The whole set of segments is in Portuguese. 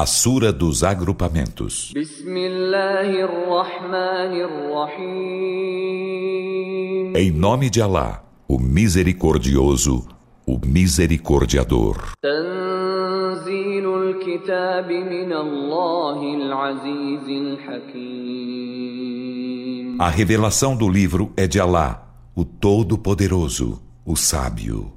A Sura dos Agrupamentos. Em nome de Alá, o Misericordioso, o Misericordiador. A revelação do livro é de Alá, o Todo-Poderoso, o Sábio.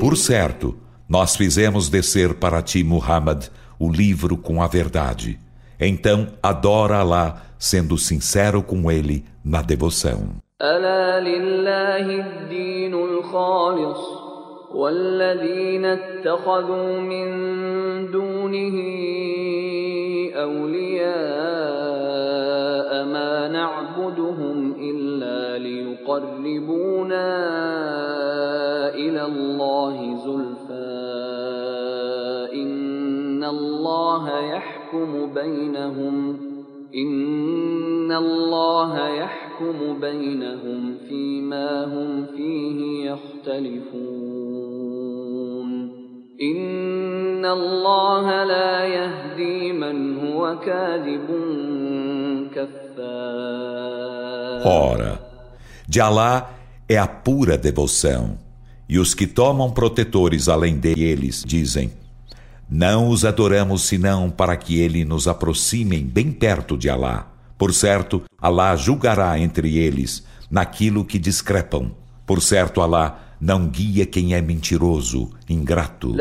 Por certo, nós fizemos descer para ti, Muhammad, o livro com a verdade. Então, adora Allah, sendo sincero com ele na devoção. والذين اتخذوا من دونه أولياء ما نعبدهم إلا ليقربونا إلى الله زلفى إن الله يحكم بينهم إن الله يحكم بينهم فيما هم فيه يختلفون Ora, de Alá é a pura devoção, e os que tomam protetores além deles dizem: não os adoramos senão para que ele nos aproximem bem perto de Alá. Por certo, Alá julgará entre eles naquilo que discrepam. Por certo, Alá não guia quem é mentiroso, ingrato.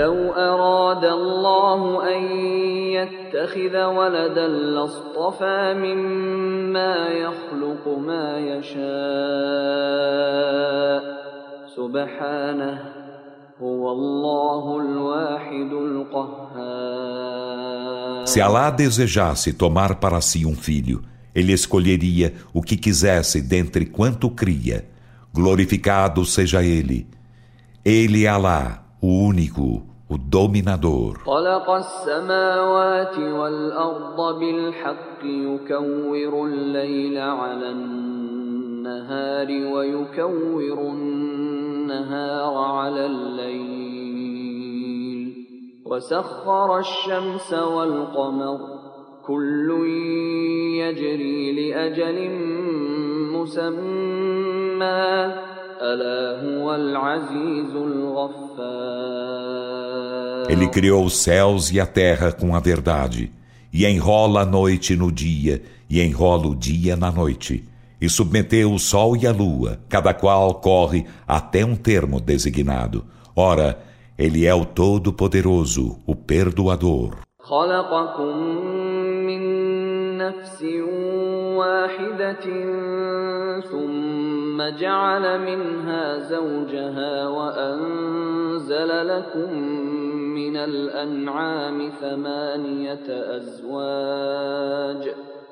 Se Alá desejasse tomar para si um filho, ele escolheria o que quisesse dentre quanto cria. Glorificado seja Ele. Ele é Alá, o único, o dominador. النهار ويكور النهار على الليل وسخر الشمس والقمر كل يجري لأجل مسمى Ele criou os céus e a terra com a verdade, e enrola a noite no dia, e enrola o dia na noite, e submeteu o sol e a lua, cada qual corre até um termo designado. Ora, ele é o Todo-Poderoso, o Perdoador. نفس واحدة ثم جعل منها زوجها وأنزل لكم من الأنعام ثمانية أزواج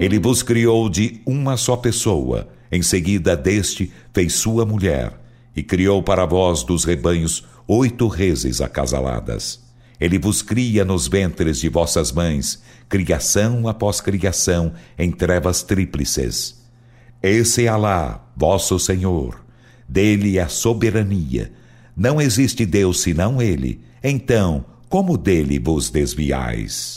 Ele vos criou de uma só pessoa, em seguida deste fez sua mulher, e criou para vós dos rebanhos oito reses acasaladas. Ele vos cria nos ventres de vossas mães, criação após criação, em trevas tríplices. Esse é Alá, vosso Senhor. Dele é a soberania. Não existe Deus senão Ele. Então, como dele vos desviais?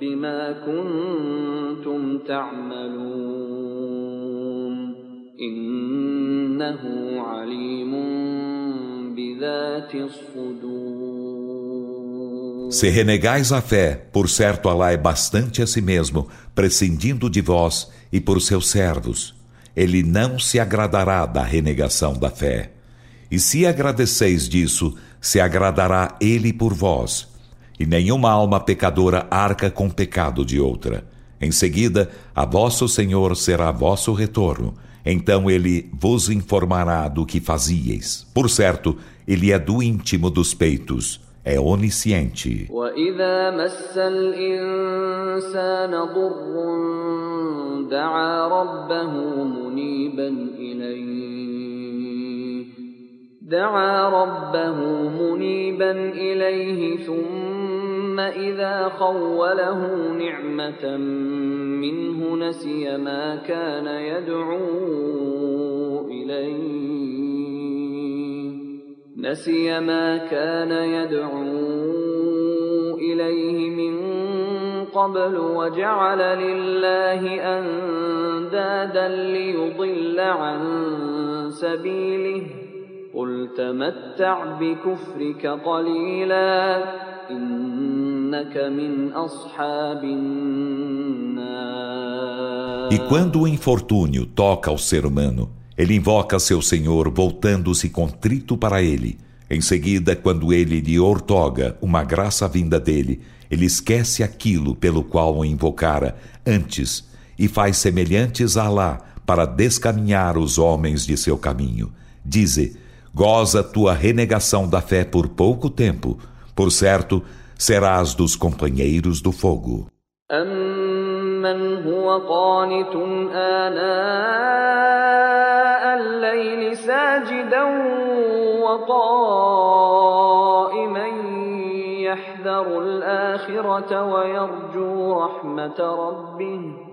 بما كنتم تعملون إنه عليم بذات الصدور Se renegais a fé, por certo Allah é bastante a si mesmo, prescindindo de vós e por seus servos. Ele não se agradará da renegação da fé. E se agradeceis disso, se agradará ele por vós. E nenhuma alma pecadora arca com pecado de outra. Em seguida, a vosso Senhor será vosso retorno. Então ele vos informará do que fazieis. Por certo, ele é do íntimo dos peitos é onisciente. وإذا مس الإنسان ضر دعا ربه منيبا إليه دعا ربه منيبا إليه ثم إذا خوله نعمة منه نسي ما كان يدعو إليه نسي ما كان يدعو إليه من قبل وجعل لله أندادا ليضل عن سبيله قل تمتع بكفرك قليلا إنك من أصحاب النار E quando o infortúnio toca ao ser humano, Ele invoca seu Senhor voltando-se contrito para ele. Em seguida, quando ele lhe ortoga uma graça vinda dele, ele esquece aquilo pelo qual o invocara antes e faz semelhantes a Alá para descaminhar os homens de seu caminho. Dize: goza tua renegação da fé por pouco tempo, por certo, serás dos companheiros do fogo. أمن هو قانت الليل ساجدا وقائما يحذر الآخرة ويرجو رحمة ربه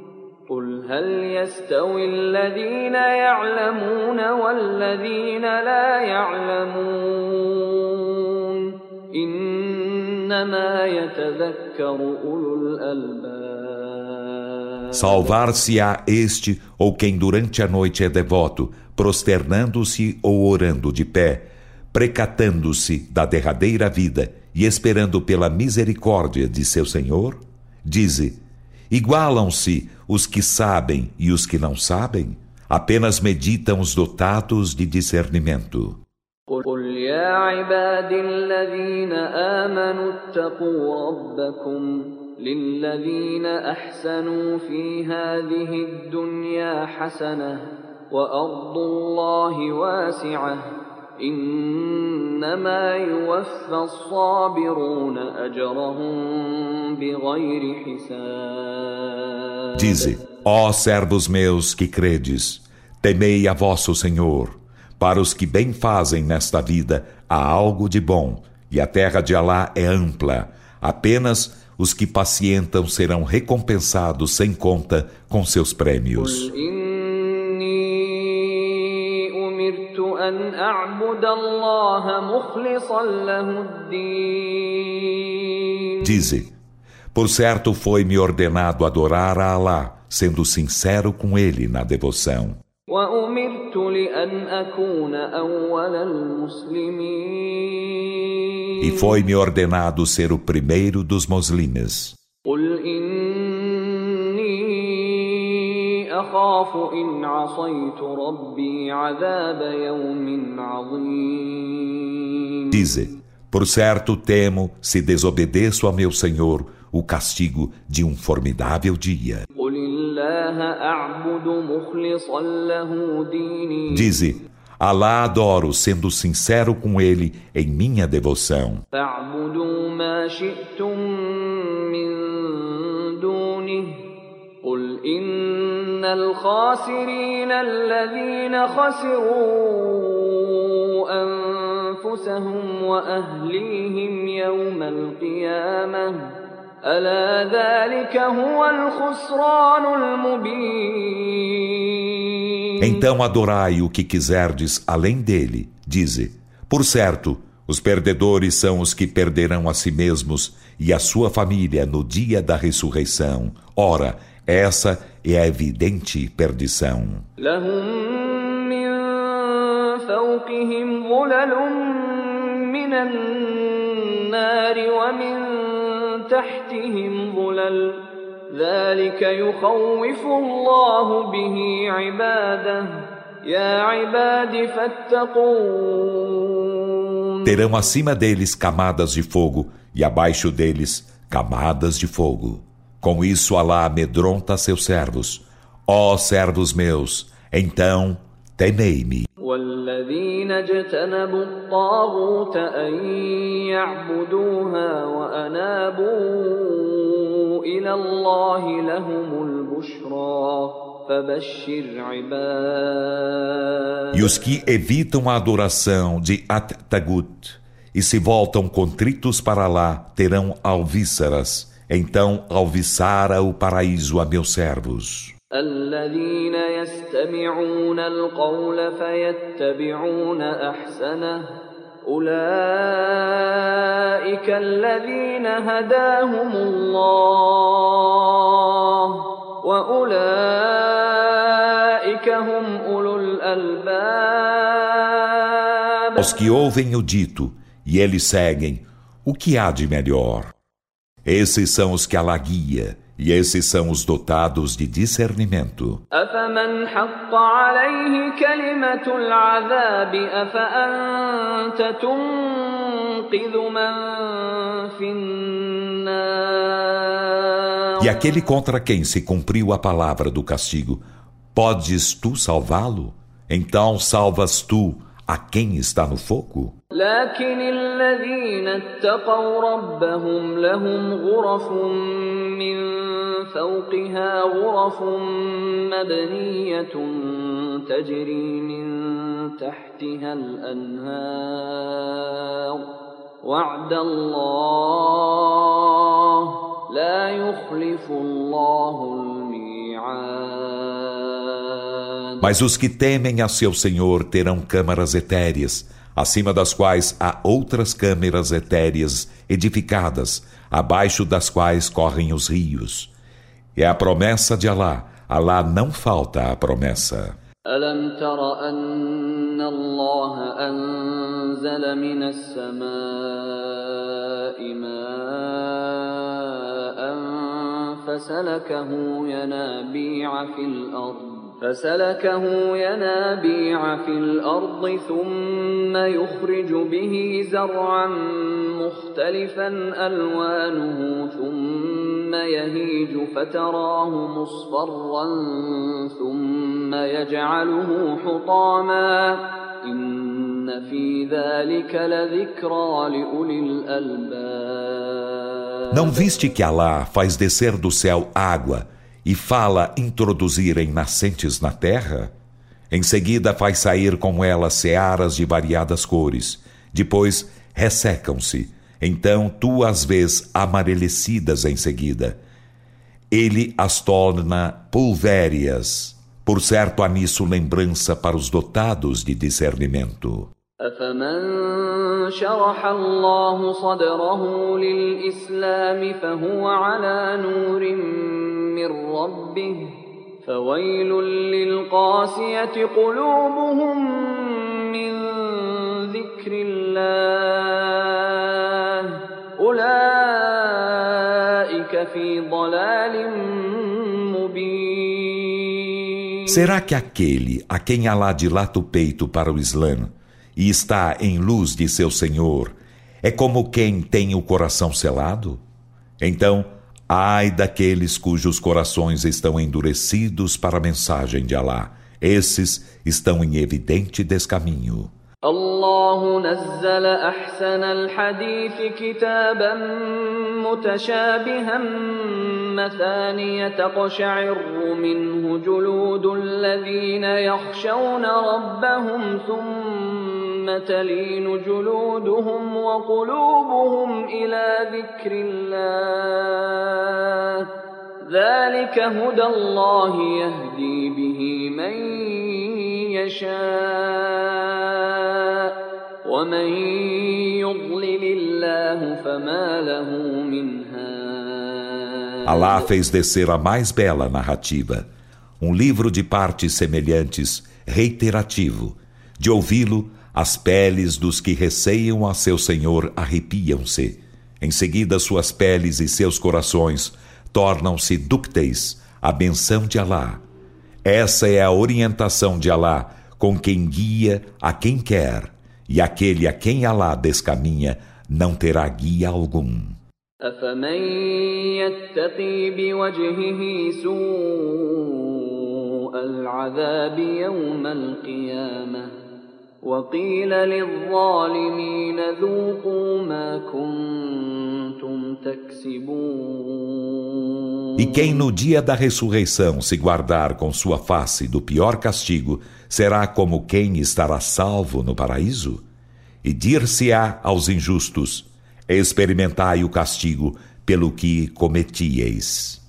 قل هل يستوي الذين يعلمون والذين لا يعلمون إنما يتذكر أولو الألباب Salvar-se-á este ou quem durante a noite é devoto, prosternando-se ou orando de pé, precatando-se da derradeira vida e esperando pela misericórdia de seu Senhor? Dize: igualam-se os que sabem e os que não sabem? Apenas meditam os dotados de discernimento. قل يا عبادي الذين آمنوا اتقوا ربكم للذين أحسنوا في هذه الدنيا حسنة وأرض الله واسعة إنما يوفى الصابرون أجرهم بغير حساب Dize, ó servos meus que credes, temei a vosso Senhor. Para os que bem fazem nesta vida há algo de bom, e a terra de Alá é ampla. Apenas os que pacientam serão recompensados sem conta com seus prêmios. Dize, por certo foi-me ordenado adorar a Alá, sendo sincero com ele na devoção. E foi-me ordenado ser o primeiro dos muçulmanos. Dize, por certo temo, se desobedeço a meu Senhor, o castigo de um formidável dia. Dize, Alá adoro, sendo sincero com ele em minha devoção. قل إن الخاسرين الذين خسروا أنفسهم وأهليهم يوم القيامة ألا ذلك هو الخسران المبين Então adorai o que quiserdes além dele, dize. Por certo, os perdedores são os que perderão a si mesmos e a sua família no dia da ressurreição. Ora, essa é a evidente perdição. ذلك يخوف الله به عباده يا عباد فاتقون Terão acima deles camadas de fogo e abaixo deles camadas de fogo. Com isso Alá amedronta seus servos. Ó servos meus, então temei-me. والذين اجتنبوا الطاغوت أن يعبدوها وأنابوا إلى الله لهم البشرى E os que evitam a adoração de At-Tagut e se voltam contritos para lá terão alvíceras. Então alviçara o paraíso a meus servos. الذين يستمعون القول فيتبعون احسنه اولئك الذين هداهم الله واولئك هم اولو الالباب Os que ouvem o dito e eles seguem, o que há de melhor? Esses são os que Allah guia, e esses são os dotados de discernimento. E aquele contra quem se cumpriu a palavra do castigo, podes tu salvá-lo? Então salvas tu a quem está no fogo? لكن الذين اتقوا ربهم لهم غرف من فوقها غرف مبنية تجري من تحتها الأنهار وعد الله لا يخلف الله الميعاد Mas os que temem a seu Senhor terão câmaras etéreas, acima das quais há outras câmaras etéreas edificadas, abaixo das quais correm os rios. É a promessa de Alá. Alá não falta a promessa. ألم تر أن الله أنزل من السماء ماء فسلكه ينابيع في الأرض فسلكه ينابيع في الأرض ثم يخرج به زرعا مختلفا ألوانه ثم يهيج فتراه مصفرا ثم يجعله حطاما إن في ذلك لذكرى لأولي الألباب Não viste que Allah faz descer do céu água e fala introduzir em nascentes na terra? Em seguida faz sair com ela searas de variadas cores. Depois ressecam-se. Então tu as vês amarelecidas em seguida. Ele as torna pulvérias. Por certo há nisso lembrança para os dotados de discernimento. أفمن شرح الله صدره للإسلام فهو على نور من ربه فويل للقاسية قلوبهم من ذكر الله Será que aquele a quem Allah dilata o peito para o Islã e está em luz de seu Senhor é como quem tem o coração selado? Então, Ai daqueles cujos corações estão endurecidos para a mensagem de Alá. Esses estão em evidente descaminho. الله نزل أحسن الحديث كتابا متشابها مثانية تقشعر منه جلود الذين يخشون ربهم ثم تلين جلودهم وقلوبهم إلى ذكر الله. ذلك هدى الله يهدي به من يشاء ومن يضلل الله Alá fez descer a mais bela narrativa, um livro de partes semelhantes, reiterativo. De ouvi-lo, as peles dos que receiam a seu Senhor arrepiam-se. Em seguida, suas peles e seus corações tornam-se dúcteis à benção de Alá. Essa é a orientação de Alá com quem guia a quem quer, e aquele a quem Alá descaminha não terá guia algum. أفمن يتقي بوجهه سوء العذاب يوم القيامة وقيل للظالمين ذوقوا ما كنتم تكسبون E quem no dia da ressurreição se guardar com sua face do pior castigo, será como quem estará salvo no paraíso? E dir-se-á aos injustos: experimentai o castigo pelo que cometieis.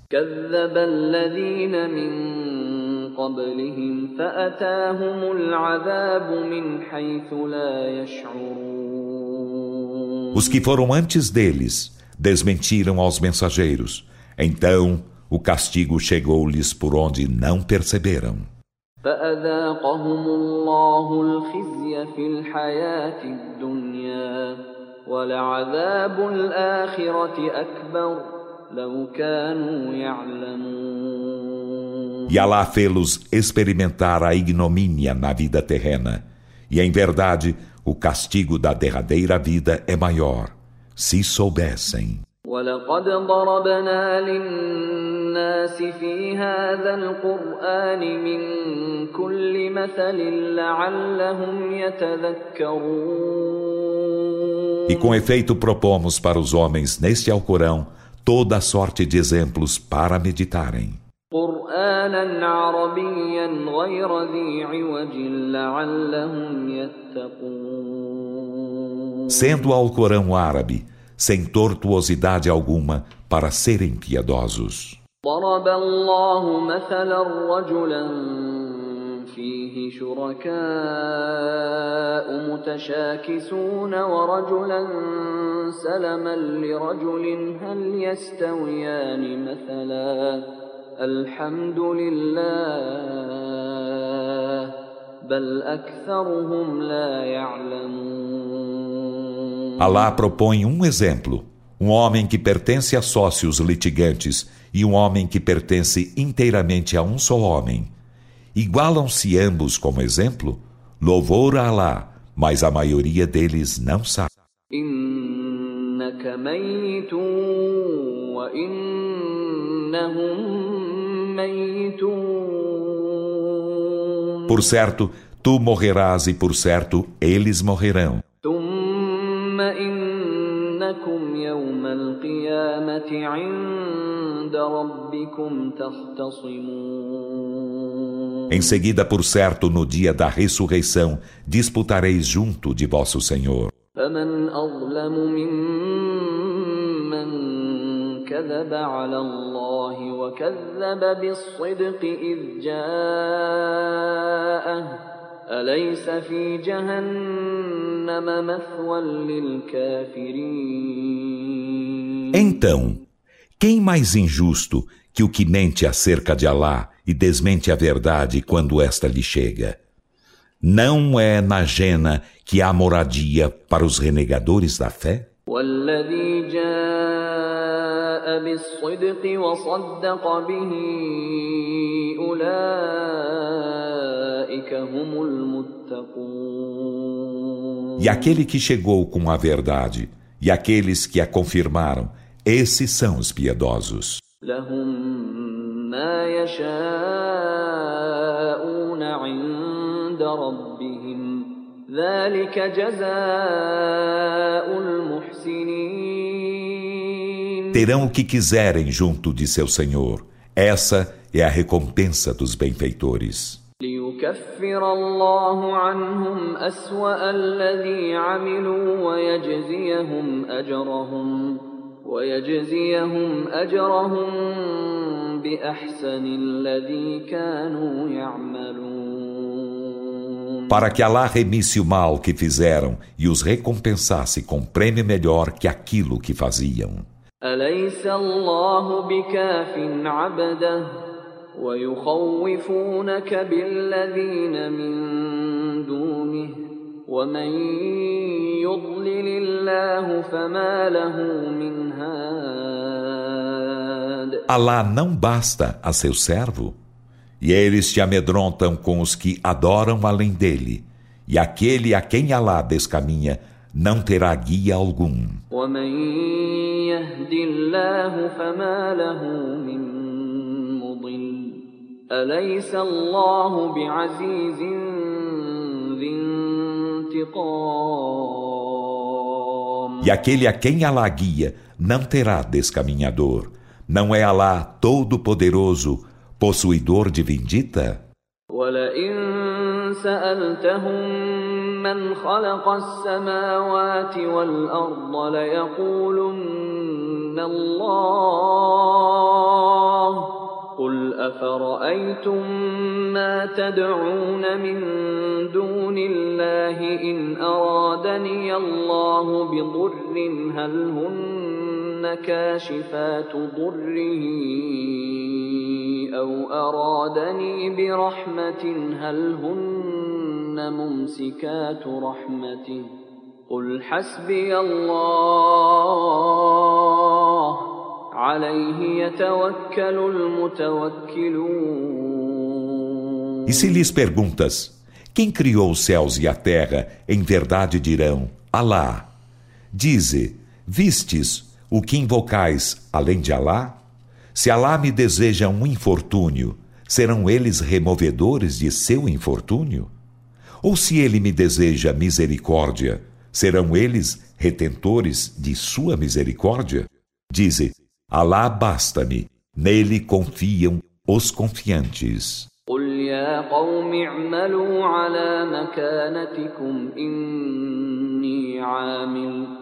Os que foram antes deles desmentiram aos mensageiros. Então o castigo chegou-lhes por onde não perceberam. فأذاقهم الله الخزي في الحياة الدنيا ولعذاب الآخرة أكبر E Alá fê-los experimentar a ignomínia na vida terrena. E em verdade, o castigo da derradeira vida é maior, se soubessem. ولقد ضربنا للناس في هذا القرآن من كل مثل لعلهم يتذكرون E com efeito propomos para os homens neste Alcorão toda sorte de exemplos para meditarem. قرآنا عربيا غير ذي عوج لعلهم يتقون Sendo o Alcorão árabe, sem tortuosidade alguma, para serem piedosos. ضرب الله مثلا رجلا فيه شركاء متشاكسون ورجلا سلما لرجل هل يستويان مثلا الحمد لله بل أكثرهم لا يعلمون Alá propõe um exemplo: um homem que pertence a sócios litigantes e um homem que pertence inteiramente a um só homem. Igualam-se ambos como exemplo? Louvor a Alá, mas a maioria deles não sabe. Por certo, tu morrerás e por certo eles morrerão. Em seguida, por certo, no dia da ressurreição, disputareis junto de vosso Senhor. فمن أظلم ممن كذب على الله وكذب بالصدق إذ جاءه أليس في جهنم مثوى للكافرين Então, quem mais injusto que o que mente acerca de Alá e desmente a verdade quando esta lhe chega? Não é na Jena que há moradia para os renegadores da fé? والذي جاء بالصدق وصدق به أولئك هم المتقون E aquele que chegou com a verdade e aqueles que a confirmaram, esses são os piedosos. لهم ما يشاءون عند ربهم ذلك جزاء المحسنين Terão o que quiserem junto de seu Senhor. Essa é a recompensa dos benfeitores. ليكفر الله عنهم أسوأ الذي عملوا ويجزيهم أجرهم ويجزيهم أجرهم بأحسن الذي كانوا يعملون para que Alá remisse o mal que fizeram e os recompensasse com prêmio melhor que aquilo que faziam. أليس الله بكاف عبده ويخوفونك بالذين من دونه ومن يضلل الله فما له من هاد Alá não basta a seu servo? E eles te amedrontam com os que adoram além dele. E aquele a quem Alá descaminha não terá guia algum. E aquele a quem Alá guia não terá descaminhador. Não é Alá todo-poderoso, possuidor de vindita? قل أفرأيتم ما تدعون من دون الله إن أرادني الله بضر هل هن كاشفات ضره أو أرادني برحمة هل هن ممسكات رحمته قل حسبي الله عليه يتوكل المتوكلون E se lhes perguntas, quem criou os céus e a terra, em verdade dirão, Alá. Dize, vistes o que invocais além de Alá? Se Alá me deseja um infortúnio, serão eles removedores de seu infortúnio? Ou se ele me deseja misericórdia, serão eles retentores de sua misericórdia? Dize, Alá basta-me, nele confiam os confiantes. قل يا قوم اعملوا على مكانتكم إني عامل فسوف تعلمون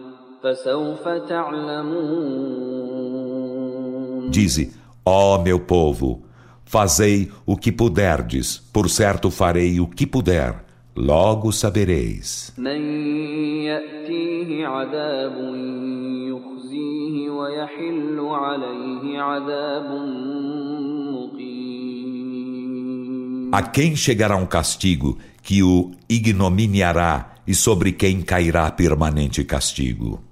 Dize, ó oh, meu povo, fazei o que puderdes, por certo farei o que puder, logo sabereis. A quem chegará um castigo que o ignominiará e sobre quem cairá permanente castigo?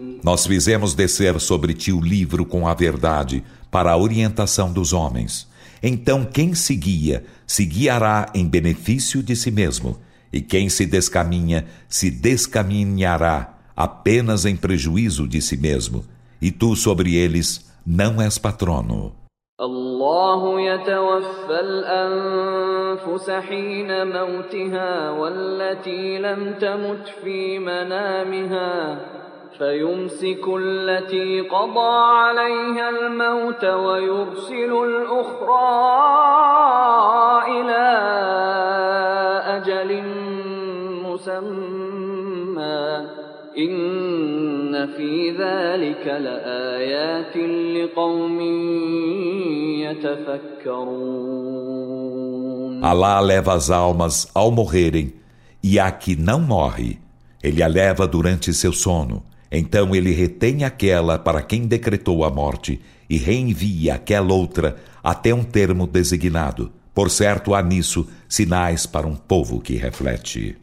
nós fizemos descer sobre ti o livro com a verdade para a orientação dos homens. Então quem seguia, se guiará em benefício de si mesmo, e quem se descaminha, se descaminhará apenas em prejuízo de si mesmo, e tu sobre eles não és patrono. الله يتوفى الأنفس حين موتها والتي لم تمت في منامها فيمسك التي قضى عليها الموت ويرسل الأخرى إلى أجل مسمى. إن في ذلك لآيات لقوم يتفكرون. Allah leva as almas ao morrerem e a que não morre, ele a leva durante seu sono. Então ele retém aquela para quem decretou a morte e reenvia aquela outra até um termo designado. Por certo, há nisso sinais para um povo que reflete.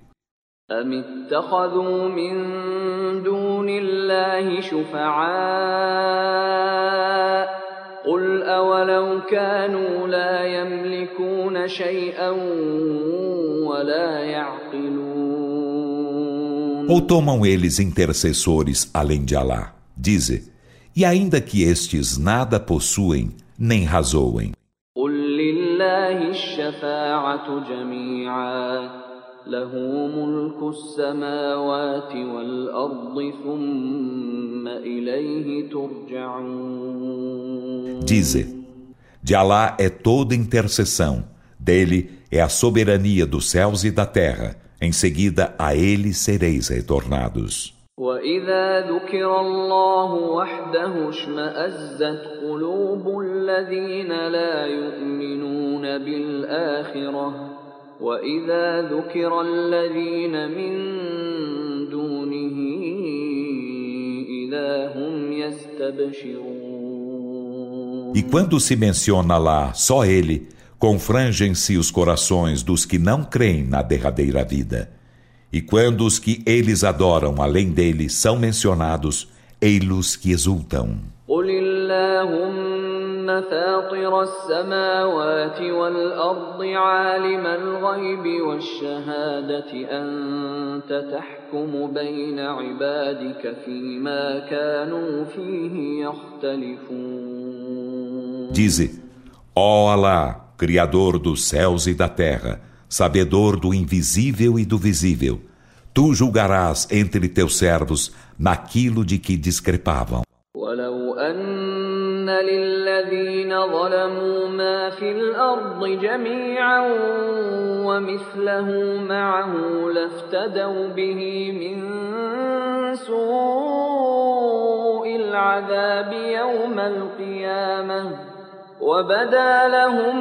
قل أولو كانوا لا يملكون شيئا ولا يعقلون ou tomam eles intercessores além de Alá? Dize, e ainda que estes nada possuem, nem razoem. له ملك السماوات والأرض ثم إليه ترجعون Dize, de Alá é toda intercessão, dele é a soberania dos céus e da terra, em seguida a ele sereis retornados. وإذا ذكر الله وحده اشمأزت قلوب الذين لا يؤمنون بالآخرة وإذا ذكر الذين من دونه إذا هم يستبشرون E quando se menciona lá só ele, confrangem-se os corações dos que não creem na derradeira vida. E quando os que eles adoram além dele são mencionados, ei-los que exultam. قل اللهم فاطر السماوات والأرض عالم الغيب والشهادة أنت تحكم بين عبادك فيما كانوا فيه يختلفون Dize, ó Alá, Criador dos céus e da terra, sabedor do invisível e do visível, tu julgarás entre teus servos naquilo de que discrepavam. ولو أن للذين ظلموا ما في الأرض جميعا ومثله معه لافتدوا به من سوء العذاب يوم القيامة وبدا لهم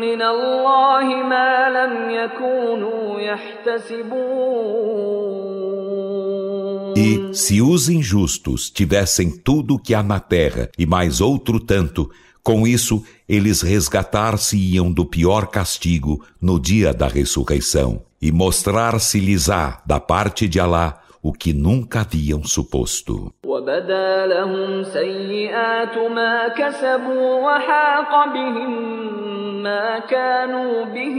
من الله ما لم يكونوا يحتسبون E, se os injustos tivessem tudo o que há na terra e mais outro tanto, com isso eles resgatar-se-iam do pior castigo no dia da ressurreição e mostrar-se-lhes-á da parte de Alá o que nunca haviam suposto. وبدا لهم سيئات ما كسبوا وحاق بهم ما كانوا به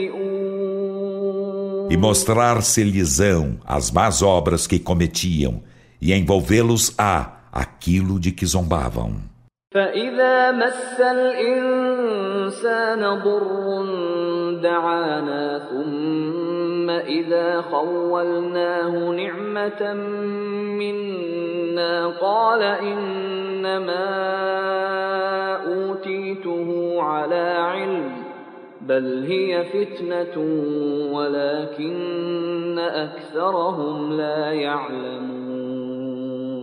يستهزئون E mostrar-se-lhes-ão as más obras que cometiam e envolvê-los-á aquilo de que zombavam. فإذا مس الإنسان ضر دعانا ثم إذا خولناه نعمة منا قال إنما أوتيته على علم بل هي فتنة ولكن أكثرهم لا يعلمون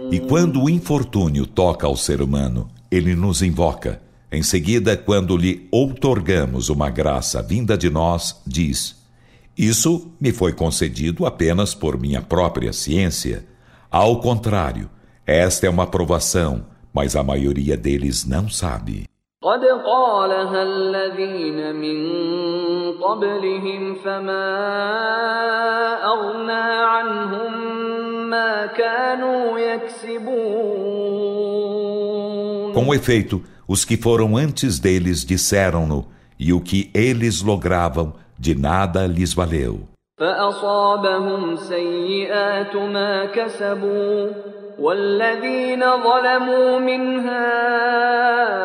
E quando o infortúnio toca ao ser humano, ele nos invoca. Em seguida, quando lhe outorgamos uma graça vinda de nós, diz: Isso me foi concedido apenas por minha própria ciência. Ao contrário, esta é uma provação, mas a maioria deles não sabe. قد قالها الذين من قبلهم فما أغنى عنهم ما كانوا يكسبون Com efeito, os que foram antes deles disseram-no, e o que eles logravam de nada lhes valeu. فأصابهم سيئات ما كسبوا والذين ظلموا من هؤلاء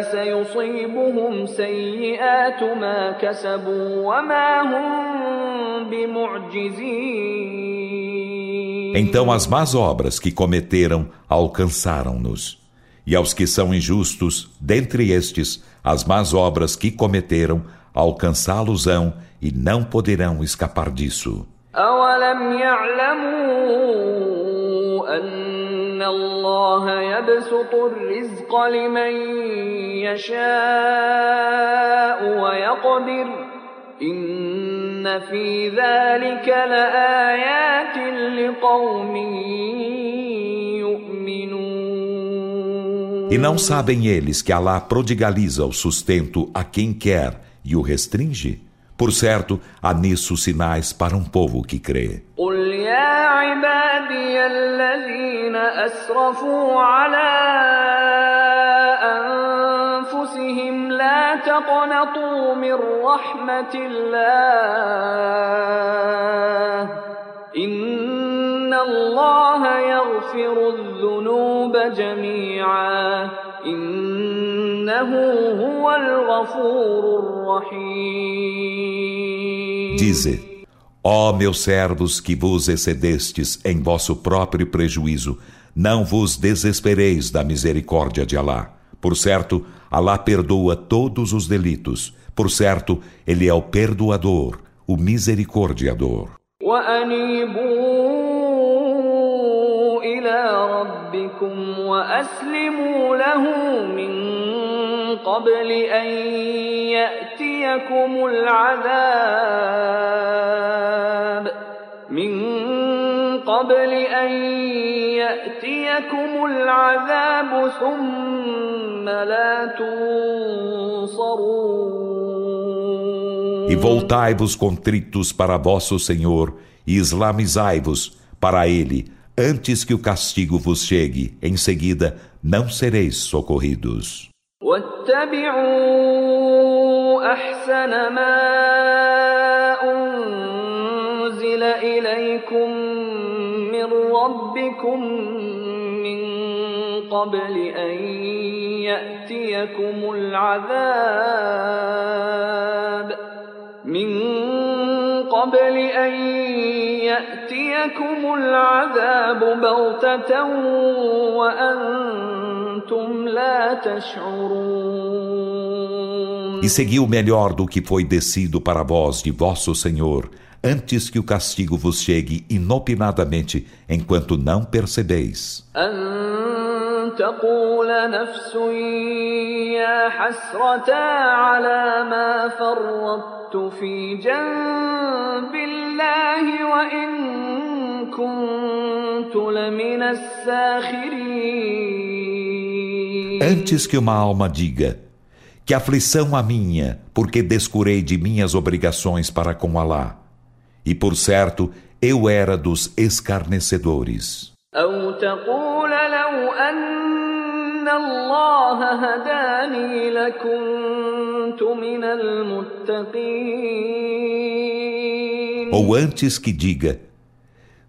سيصيبهم سيئات ما كسبوا وما هم بمعجزين Então as más obras que cometeram alcançaram-nos. E aos que são injustos, dentre estes, as más obras que cometeram alcançá-los-ão e não poderão escapar disso. أولم يعلموا أن الله يبسط الرزق لمن يشاء ويقدر إن في ذلك لآيات لقوم E não sabem eles que Alá prodigaliza o sustento a quem quer e o restringe? Por certo, há nisso sinais para um povo que crê. قل يا عبادي الذين أسرفوا على أنفسهم لا تقنطوا من رحمة الله إن الله يغفر الذنوب جميعا إنه Dize, ó meus servos que vos excedestes em vosso próprio prejuízo, não vos desespereis da misericórdia de Alá. Por certo, Alá perdoa todos os delitos. Por certo, Ele é o perdoador, o misericordiador. ربكم وأسلموا له من قبل أن يأتيكم العذاب من قبل أن يأتيكم العذاب ثم لا تنصرون E voltai-vos contritos para vosso Senhor e islamizai-vos para Ele antes que o castigo vos chegue, em seguida não sereis socorridos. قبل أن يأتيكم العذاب قبل أن يأتيكم العذاب بغتة وأنتم لا تشعرون E seguiu melhor do que foi descido para vós de vosso Senhor, antes que o castigo vos chegue inopinadamente, enquanto não percebeis. تقول نفس يا حسرة على ما فرطت في جنب الله وإن كنت لمن الساخرين Antes que uma alma diga que aflição a minha, porque descurei de minhas obrigações para com Alá. E por certo, eu era dos escarnecedores. أو تقول لو أن الله هداني لكنت من المتقين Ou antes que diga,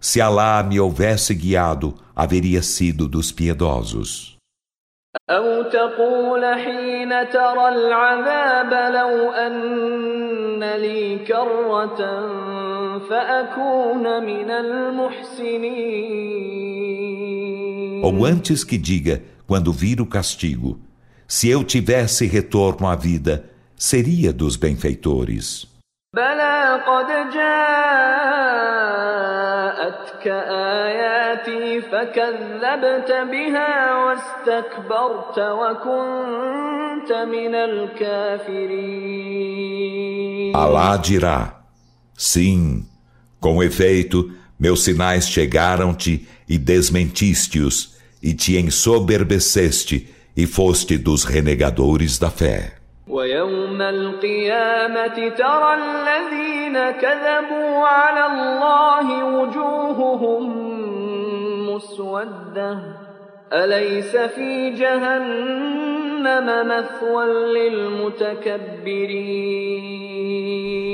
se Alá me houvesse guiado, haveria sido dos piedosos. أو تقول حين ترى العذاب لو أن لي كرة فأكون من المحسنين Ou antes que diga, quando vir o castigo, se eu tivesse retorno à vida, seria dos benfeitores. بلى قد جاءتك آياتي فكذبت بها واستكبرت وكنت من الكافرين Alá dirá: Sim, com efeito, meus sinais chegaram-te e desmentiste-os, e te ensoberbeceste, e foste dos renegadores da fé. ويوم القيامة ترى الذين كذبوا على الله وجوههم مسودة أليس في جهنم مثوى للمتكبرين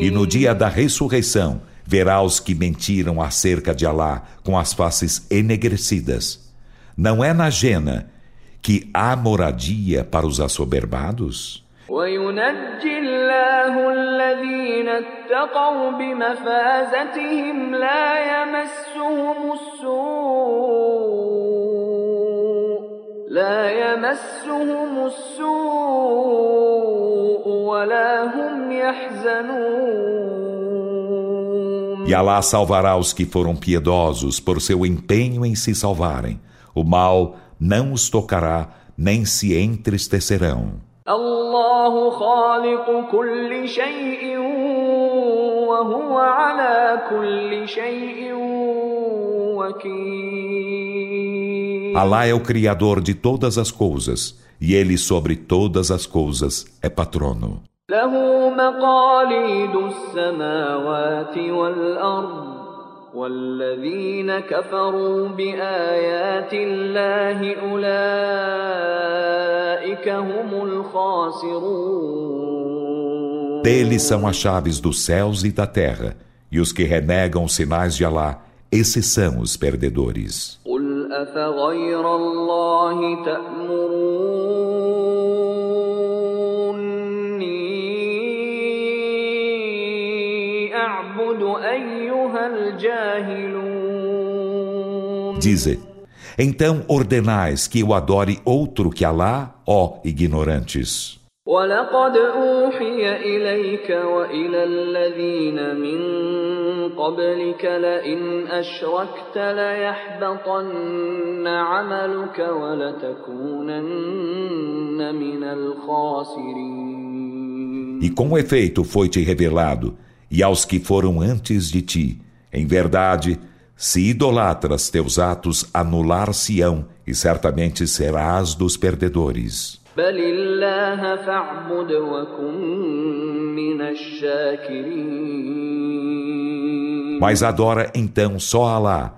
E no dia da ressurreição, verá os que mentiram acerca de Alá com as faces enegrecidas. Não é na Jena que há moradia para os assoberbados? وينجي الله الذين اتقوا بمفازتهم لا يمسهم السوء لا يمسهم السوء ولا هم يحزنون E Alá salvará os que foram piedosos por seu empenho em se salvarem. O mal não os tocará, nem se entristecerão. الله خالق كل شيء وهو على كل شيء وكيل Alá é o Criador de todas as coisas, e Ele sobre todas as coisas é patrono. له مقاليد السماوات والأرض والذين كفروا بآيات الله أولئك هم الخاسرون Deles são as chaves dos céus e da terra, e os que renegam os sinais de Alá, esses são os perdedores. قل أفغير الله Dize: Então ordenais que eu adore outro que Alá, ó ignorantes. ولقد أوحي إليك وإلى الذين من قبلك لئن أشركت ليحبطن عملك ولتكونن من الخاسرين E com efeito foi-te revelado, e aos que foram antes de ti. Em verdade, se idolatras teus atos, anular-se-ão, e certamente serás dos perdedores. Mas adora então só Alá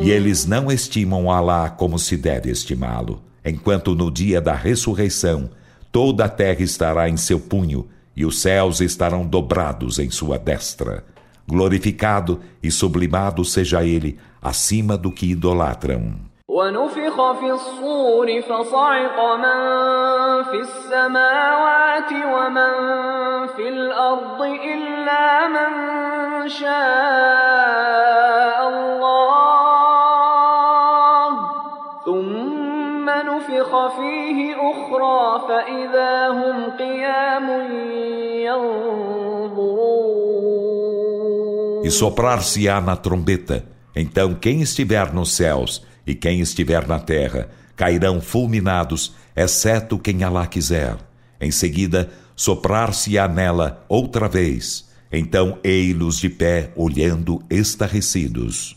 E eles não estimam Alá como se deve estimá-lo, enquanto no dia da ressurreição toda a terra estará em seu punho e os céus estarão dobrados em sua destra. Glorificado e sublimado seja ele acima do que idolatram. ونفخ في الصور فصعق من في السماوات ومن في الأرض إلا من شاء أخرى فإذا هم قيام ينظرون E soprar-se-á na trombeta. Então quem estiver nos céus e quem estiver na terra cairão fulminados, exceto quem Alá quiser. Em seguida, soprar-se-á nela outra vez. Então ei-los de pé, olhando estarrecidos.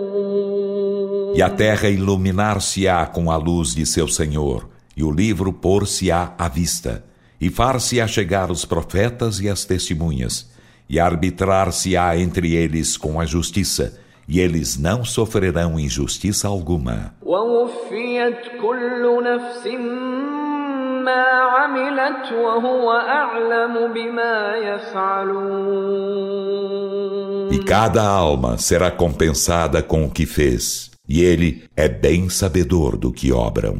E a terra iluminar-se-á com a luz de seu Senhor, e o livro pôr-se-á à vista, e far-se-á chegar os profetas e as testemunhas, e arbitrar-se-á entre eles com a justiça, e eles não sofrerão injustiça alguma. E cada alma será compensada com o que fez. E ele é bem sabedor do que obram.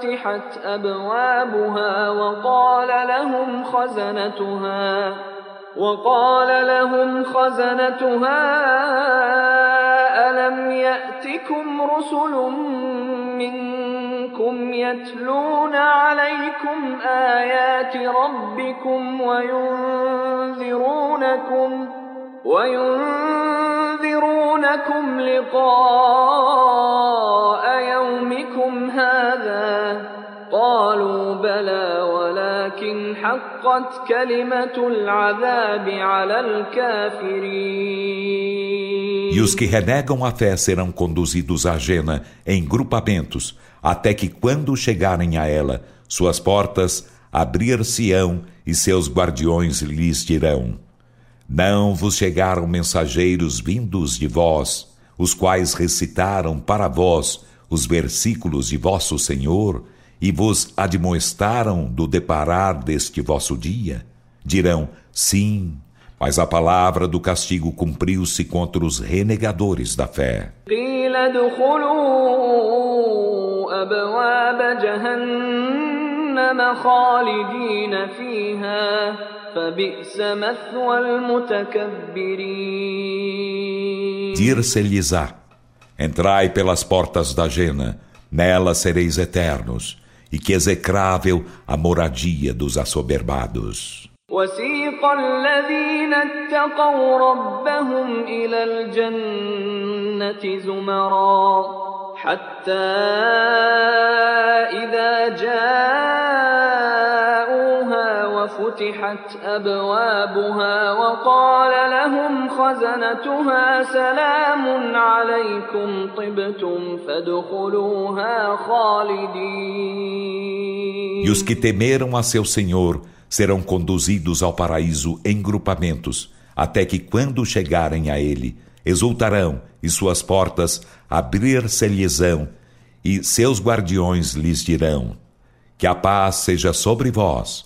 فتحت أبوابها وقال لهم خزنتها وقال لهم خزنتها ألم يأتكم رسل منكم يتلون عليكم آيات ربكم وينذرونكم وينذرونكم لقاء يومكم هذا قالوا بلى ولكن حقت كلمة العذاب على الكافرين E os que renegam a fé serão conduzidos à Jena em grupamentos, até que quando chegarem a ela, suas portas abrir-se-ão e seus guardiões lhes dirão: Não vos chegaram mensageiros vindos de vós, os quais recitaram para vós os versículos de vosso Senhor e vos admoestaram do deparar deste vosso dia? Dirão: Sim, mas a palavra do castigo cumpriu-se contra os renegadores da fé. Dir-se-lhes-á: Entrai pelas portas da Jena, nela sereis eternos e que execrável a moradia dos assoberbados. وسيق الذين اتقوا ربهم إلى الجنة زمرا حتى إذا جاءوها وفتحت أبوابها وقال لهم خزنتها سلام عليكم طبتم فادخلوها خالدين E os que temeram a seu Senhor serão conduzidos ao paraíso em grupamentos, até que quando chegarem a ele, exultarão e suas portas abrir-se-lhesão, e seus guardiões lhes dirão: Que a paz seja sobre vós,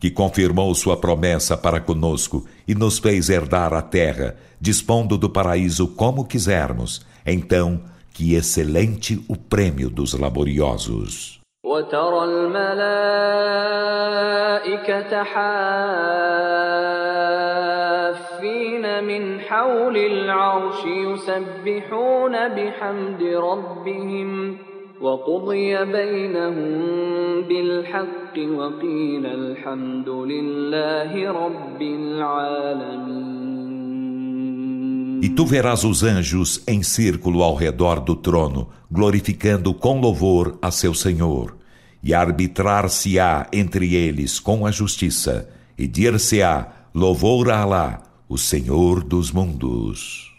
que confirmou sua promessa para conosco e nos fez herdar a terra, dispondo do paraíso como quisermos. Então, que excelente o prêmio dos laboriosos. وترى الملائكة حافين من حول العرش يسبحون بحمد ربهم وقضي بينهم بالحق وقيل الحمد لله رب العالمين E tu verás os anjos em círculo ao redor do trono, glorificando com louvor a seu Senhor. E arbitrar-se-á entre eles com a justiça, e dir-se-á louvor a Alá, o Senhor dos mundos.